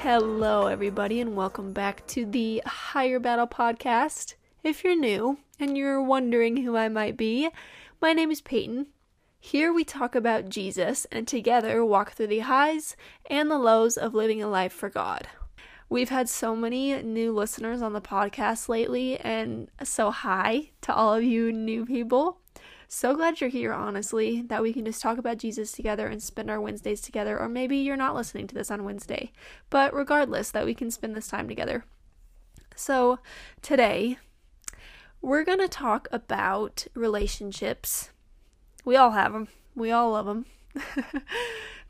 Hello, everybody, and welcome back to the Higher Battle podcast. If you're new and you're wondering who I might be, my name is Peyton. Here we talk about Jesus and together walk through the highs and the lows of living a life for God. We've had so many new listeners on the podcast lately, and so hi to all of you new people. So glad you're here, honestly, that we can just talk about Jesus together and spend our Wednesdays together. Or maybe you're not listening to this on Wednesday, but regardless, that we can spend this time together. So, today, we're going to talk about relationships. We all have them, we all love them.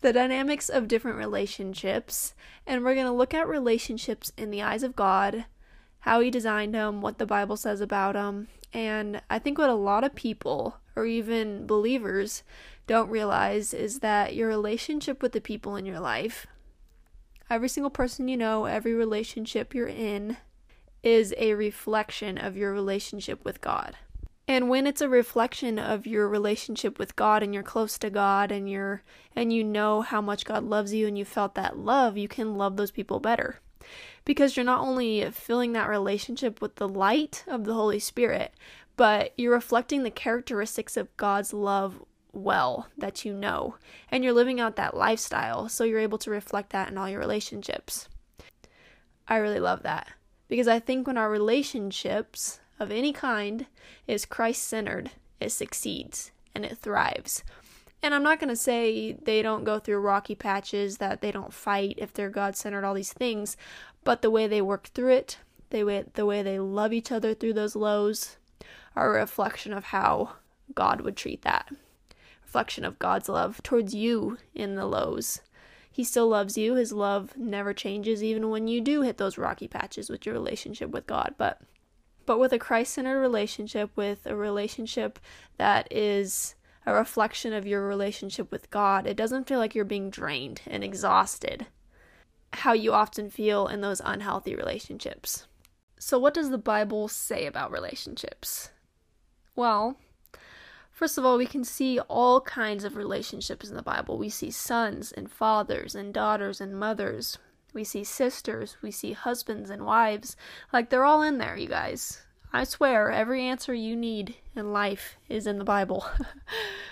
the dynamics of different relationships, and we're going to look at relationships in the eyes of God, how He designed them, what the Bible says about them, and I think what a lot of people or even believers don't realize is that your relationship with the people in your life, every single person you know, every relationship you're in, is a reflection of your relationship with God. And when it's a reflection of your relationship with God and you're close to God and you're and you know how much God loves you and you felt that love, you can love those people better. Because you're not only filling that relationship with the light of the Holy Spirit, but you're reflecting the characteristics of God's love well that you know, and you're living out that lifestyle, so you're able to reflect that in all your relationships. I really love that because I think when our relationships of any kind is Christ centered, it succeeds and it thrives. And I'm not going to say they don't go through rocky patches, that they don't fight if they're God centered, all these things, but the way they work through it, they the way they love each other through those lows, are a reflection of how God would treat that. Reflection of God's love towards you in the lows. He still loves you. His love never changes even when you do hit those rocky patches with your relationship with God. But but with a Christ-centered relationship, with a relationship that is a reflection of your relationship with God, it doesn't feel like you're being drained and exhausted. How you often feel in those unhealthy relationships. So, what does the Bible say about relationships? Well, first of all, we can see all kinds of relationships in the Bible. We see sons and fathers and daughters and mothers. We see sisters. We see husbands and wives. Like, they're all in there, you guys. I swear, every answer you need in life is in the Bible.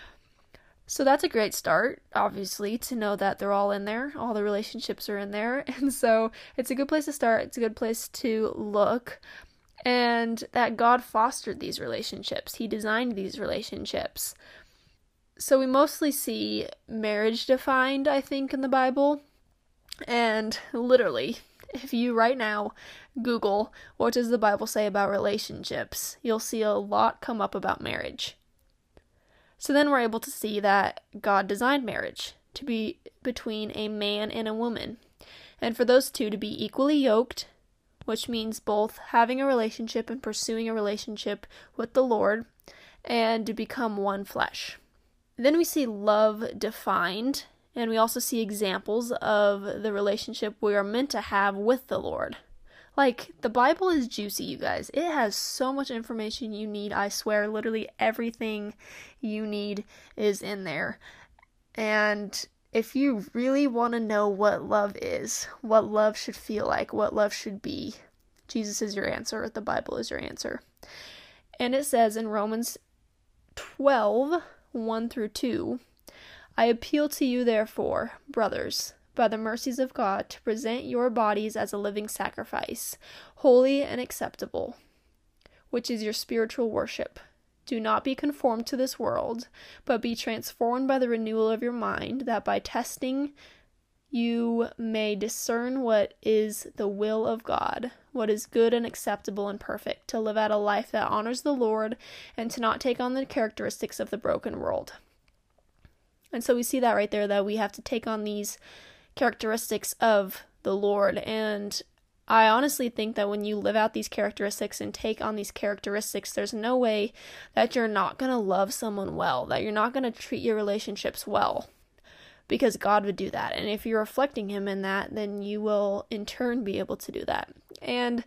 so that's a great start, obviously, to know that they're all in there. All the relationships are in there. And so it's a good place to start. It's a good place to look and that God fostered these relationships. He designed these relationships. So we mostly see marriage defined, I think, in the Bible. And literally, if you right now Google what does the Bible say about relationships, you'll see a lot come up about marriage. So then we're able to see that God designed marriage to be between a man and a woman, and for those two to be equally yoked which means both having a relationship and pursuing a relationship with the Lord and to become one flesh. Then we see love defined, and we also see examples of the relationship we are meant to have with the Lord. Like, the Bible is juicy, you guys. It has so much information you need. I swear, literally everything you need is in there. And if you really want to know what love is, what love should feel like, what love should be, Jesus is your answer, the Bible is your answer. And it says in Romans 12 1 through 2 I appeal to you, therefore, brothers, by the mercies of God, to present your bodies as a living sacrifice, holy and acceptable, which is your spiritual worship. Do not be conformed to this world, but be transformed by the renewal of your mind, that by testing you may discern what is the will of God, what is good and acceptable and perfect, to live out a life that honors the Lord and to not take on the characteristics of the broken world. And so we see that right there that we have to take on these characteristics of the Lord and I honestly think that when you live out these characteristics and take on these characteristics, there's no way that you're not going to love someone well, that you're not going to treat your relationships well. Because God would do that. And if you're reflecting Him in that, then you will in turn be able to do that. And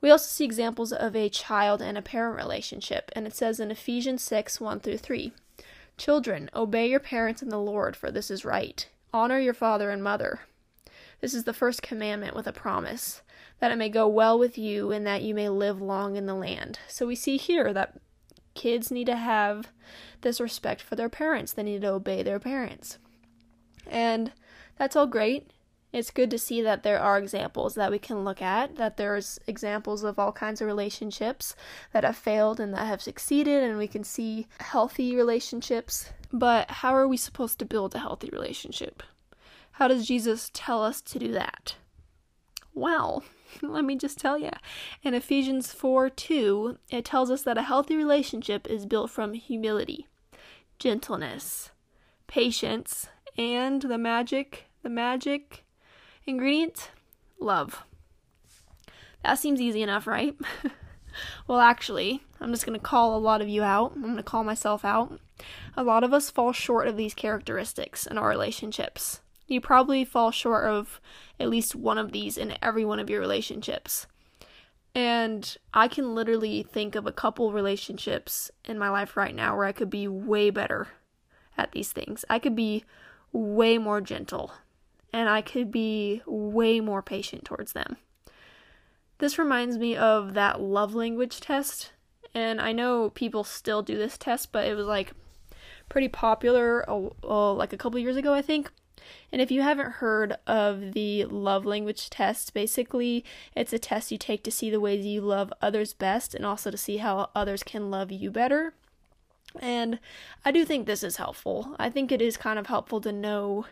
We also see examples of a child and a parent relationship, and it says in Ephesians 6 1 through 3 Children, obey your parents in the Lord, for this is right. Honor your father and mother. This is the first commandment with a promise, that it may go well with you and that you may live long in the land. So we see here that kids need to have this respect for their parents, they need to obey their parents. And that's all great it's good to see that there are examples that we can look at, that there's examples of all kinds of relationships that have failed and that have succeeded, and we can see healthy relationships. But how are we supposed to build a healthy relationship? How does Jesus tell us to do that? Well, let me just tell you. In Ephesians 4 2, it tells us that a healthy relationship is built from humility, gentleness, patience, and the magic, the magic Ingredient love. That seems easy enough, right? well, actually, I'm just going to call a lot of you out. I'm going to call myself out. A lot of us fall short of these characteristics in our relationships. You probably fall short of at least one of these in every one of your relationships. And I can literally think of a couple relationships in my life right now where I could be way better at these things. I could be way more gentle and I could be way more patient towards them. This reminds me of that love language test, and I know people still do this test, but it was like pretty popular uh, like a couple years ago, I think. And if you haven't heard of the love language test, basically it's a test you take to see the ways you love others best and also to see how others can love you better. And I do think this is helpful. I think it is kind of helpful to know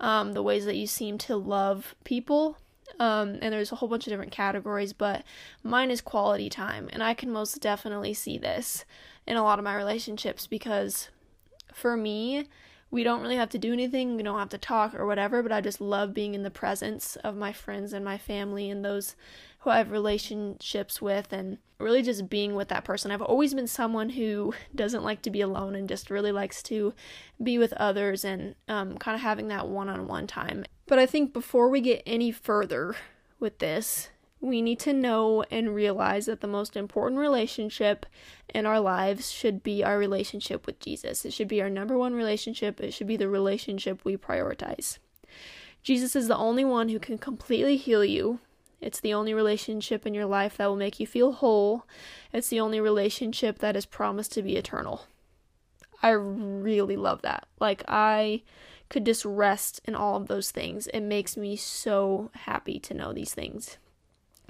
um, the ways that you seem to love people. Um, and there's a whole bunch of different categories, but mine is quality time. And I can most definitely see this in a lot of my relationships because for me, we don't really have to do anything, we don't have to talk or whatever, but I just love being in the presence of my friends and my family and those who I have relationships with and really just being with that person. I've always been someone who doesn't like to be alone and just really likes to be with others and um, kind of having that one on one time. But I think before we get any further with this, we need to know and realize that the most important relationship in our lives should be our relationship with Jesus. It should be our number one relationship, it should be the relationship we prioritize. Jesus is the only one who can completely heal you it's the only relationship in your life that will make you feel whole. It's the only relationship that is promised to be eternal. I really love that. Like, I could just rest in all of those things. It makes me so happy to know these things.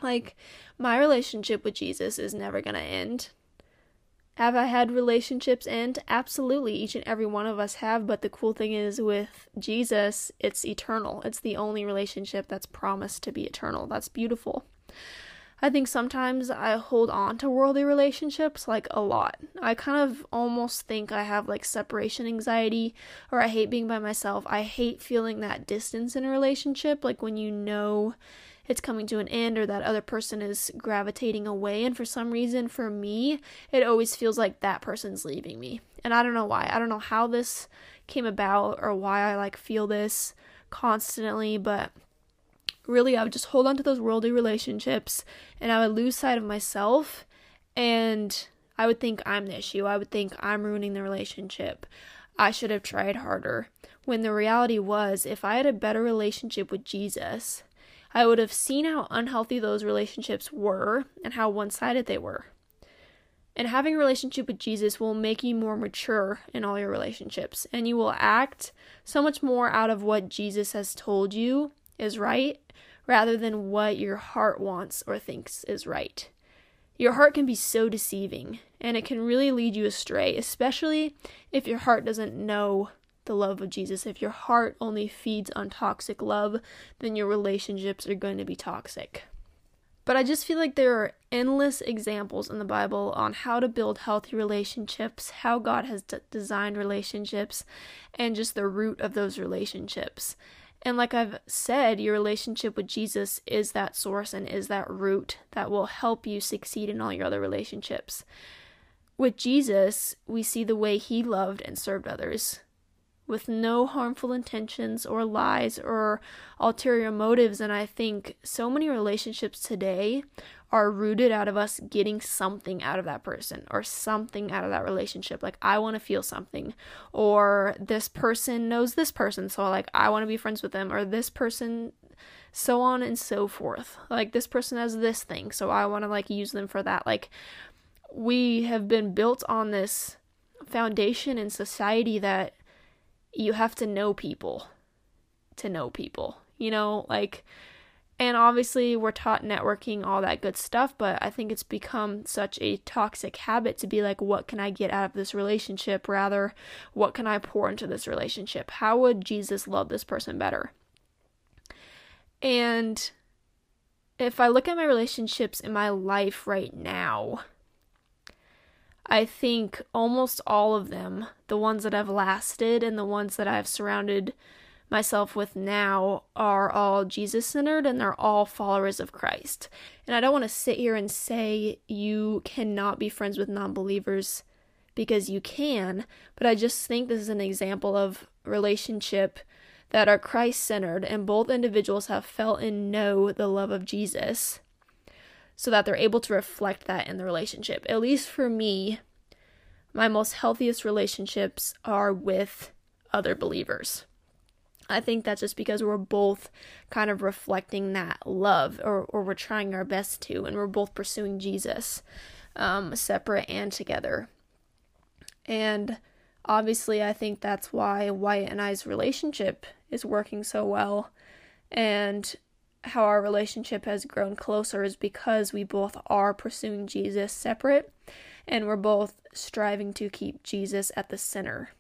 Like, my relationship with Jesus is never going to end. Have I had relationships end? Absolutely, each and every one of us have, but the cool thing is with Jesus, it's eternal. It's the only relationship that's promised to be eternal. That's beautiful. I think sometimes I hold on to worldly relationships like a lot. I kind of almost think I have like separation anxiety or I hate being by myself. I hate feeling that distance in a relationship, like when you know it's coming to an end or that other person is gravitating away. And for some reason, for me, it always feels like that person's leaving me. And I don't know why. I don't know how this came about or why I like feel this constantly, but really, I would just hold on to those worldly relationships and I would lose sight of myself and I would think I'm the issue. I would think I'm ruining the relationship. I should have tried harder. When the reality was, if I had a better relationship with Jesus, I would have seen how unhealthy those relationships were and how one sided they were. And having a relationship with Jesus will make you more mature in all your relationships, and you will act so much more out of what Jesus has told you is right rather than what your heart wants or thinks is right. Your heart can be so deceiving, and it can really lead you astray, especially if your heart doesn't know the love of Jesus. If your heart only feeds on toxic love, then your relationships are going to be toxic. But I just feel like there are endless examples in the Bible on how to build healthy relationships, how God has d- designed relationships, and just the root of those relationships. And like I've said, your relationship with Jesus is that source and is that root that will help you succeed in all your other relationships. With Jesus, we see the way he loved and served others with no harmful intentions or lies or ulterior motives. And I think so many relationships today are rooted out of us getting something out of that person or something out of that relationship. Like, I want to feel something, or this person knows this person, so like, I want to be friends with them, or this person, so on and so forth. Like, this person has this thing, so I want to like use them for that. Like, we have been built on this foundation in society that you have to know people to know people. You know, like, and obviously we're taught networking, all that good stuff, but I think it's become such a toxic habit to be like, what can I get out of this relationship? Rather, what can I pour into this relationship? How would Jesus love this person better? And if I look at my relationships in my life right now, I think almost all of them, the ones that have lasted and the ones that I've surrounded myself with now, are all Jesus centered and they're all followers of Christ. And I don't want to sit here and say you cannot be friends with non believers because you can, but I just think this is an example of relationship that are Christ centered and both individuals have felt and know the love of Jesus so that they're able to reflect that in the relationship. At least for me, my most healthiest relationships are with other believers. I think that's just because we're both kind of reflecting that love, or, or we're trying our best to, and we're both pursuing Jesus, um, separate and together. And obviously, I think that's why Wyatt and I's relationship is working so well. And how our relationship has grown closer is because we both are pursuing Jesus separate and we're both striving to keep Jesus at the center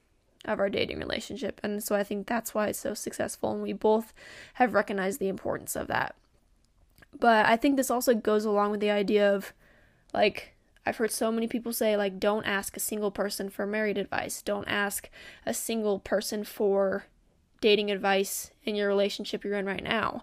of our dating relationship. And so I think that's why it's so successful and we both have recognized the importance of that. But I think this also goes along with the idea of like I've heard so many people say like don't ask a single person for married advice. Don't ask a single person for dating advice in your relationship you're in right now.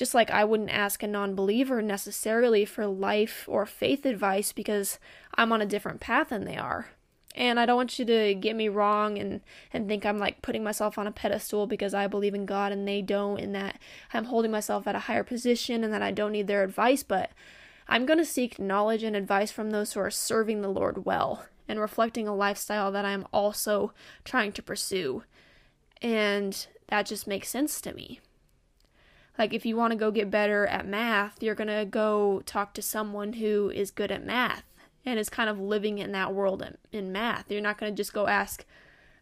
Just like I wouldn't ask a non believer necessarily for life or faith advice because I'm on a different path than they are. And I don't want you to get me wrong and, and think I'm like putting myself on a pedestal because I believe in God and they don't, and that I'm holding myself at a higher position and that I don't need their advice. But I'm going to seek knowledge and advice from those who are serving the Lord well and reflecting a lifestyle that I'm also trying to pursue. And that just makes sense to me. Like, if you want to go get better at math, you're going to go talk to someone who is good at math and is kind of living in that world in, math. You're not going to just go ask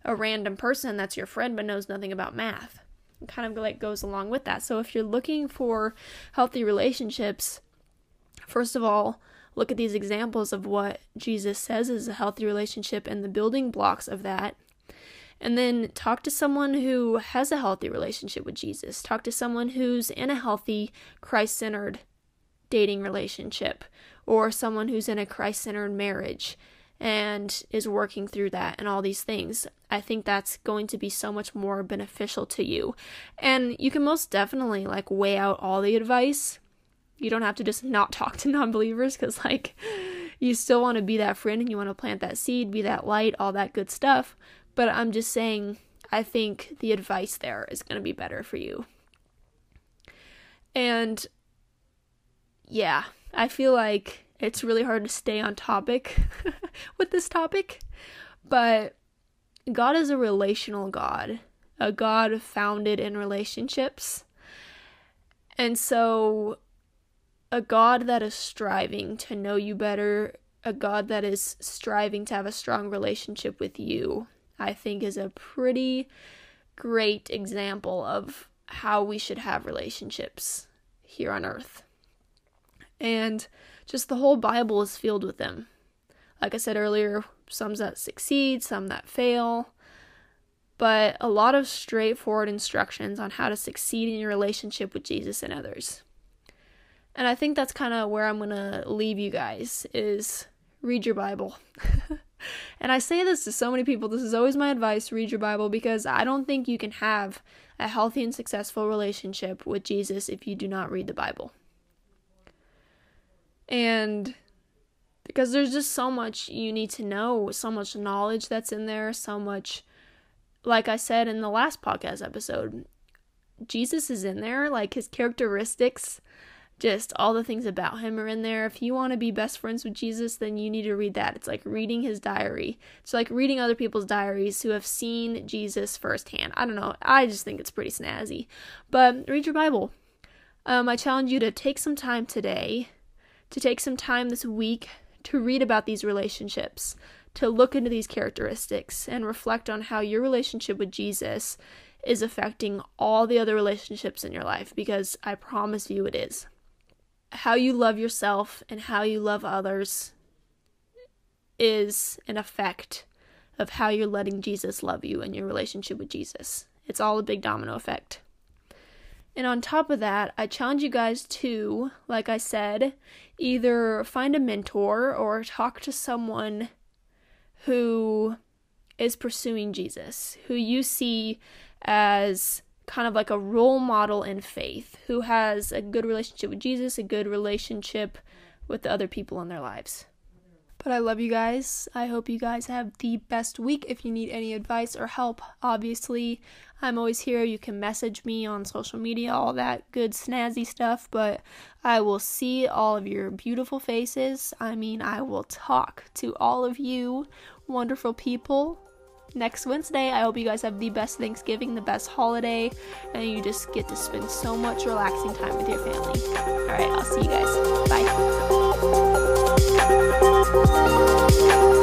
a random person that's your friend but knows nothing about math. It kind of like goes along with that. So, if you're looking for healthy relationships, first of all, look at these examples of what Jesus says is a healthy relationship and the building blocks of that and then talk to someone who has a healthy relationship with Jesus. Talk to someone who's in a healthy, Christ centered dating relationship, or someone who's in a Christ centered marriage and is working through that and all these things. I think that's going to be so much more beneficial to you. And you can most definitely like weigh out all the advice. You don't have to just not talk to non believers because, like, you still want to be that friend and you want to plant that seed, be that light, all that good stuff. But I'm just saying, I think the advice there is going to be better for you. And yeah, I feel like it's really hard to stay on topic with this topic, but God is a relational God, a God founded in relationships. And so, a God that is striving to know you better, a God that is striving to have a strong relationship with you. I think is a pretty great example of how we should have relationships here on earth. And just the whole Bible is filled with them. Like I said earlier, some that succeed, some that fail, but a lot of straightforward instructions on how to succeed in your relationship with Jesus and others. And I think that's kind of where I'm going to leave you guys is read your Bible. And I say this to so many people. This is always my advice read your Bible because I don't think you can have a healthy and successful relationship with Jesus if you do not read the Bible. And because there's just so much you need to know, so much knowledge that's in there, so much like I said in the last podcast episode, Jesus is in there, like his characteristics, just all the things about him are in there. If you want to be best friends with Jesus, then you need to read that. It's like reading his diary. It's like reading other people's diaries who have seen Jesus firsthand. I don't know. I just think it's pretty snazzy. But read your Bible. Um, I challenge you to take some time today, to take some time this week to read about these relationships, to look into these characteristics, and reflect on how your relationship with Jesus is affecting all the other relationships in your life because I promise you it is. How you love yourself and how you love others is an effect of how you're letting Jesus love you and your relationship with Jesus. It's all a big domino effect. And on top of that, I challenge you guys to, like I said, either find a mentor or talk to someone who is pursuing Jesus, who you see as kind of like a role model in faith, who has a good relationship with Jesus, a good relationship with the other people in their lives. But I love you guys. I hope you guys have the best week. If you need any advice or help, obviously, I'm always here. You can message me on social media, all that good snazzy stuff. But I will see all of your beautiful faces. I mean, I will talk to all of you wonderful people next Wednesday. I hope you guys have the best Thanksgiving, the best holiday, and you just get to spend so much relaxing time with your family. All right, I'll see you guys. Bye.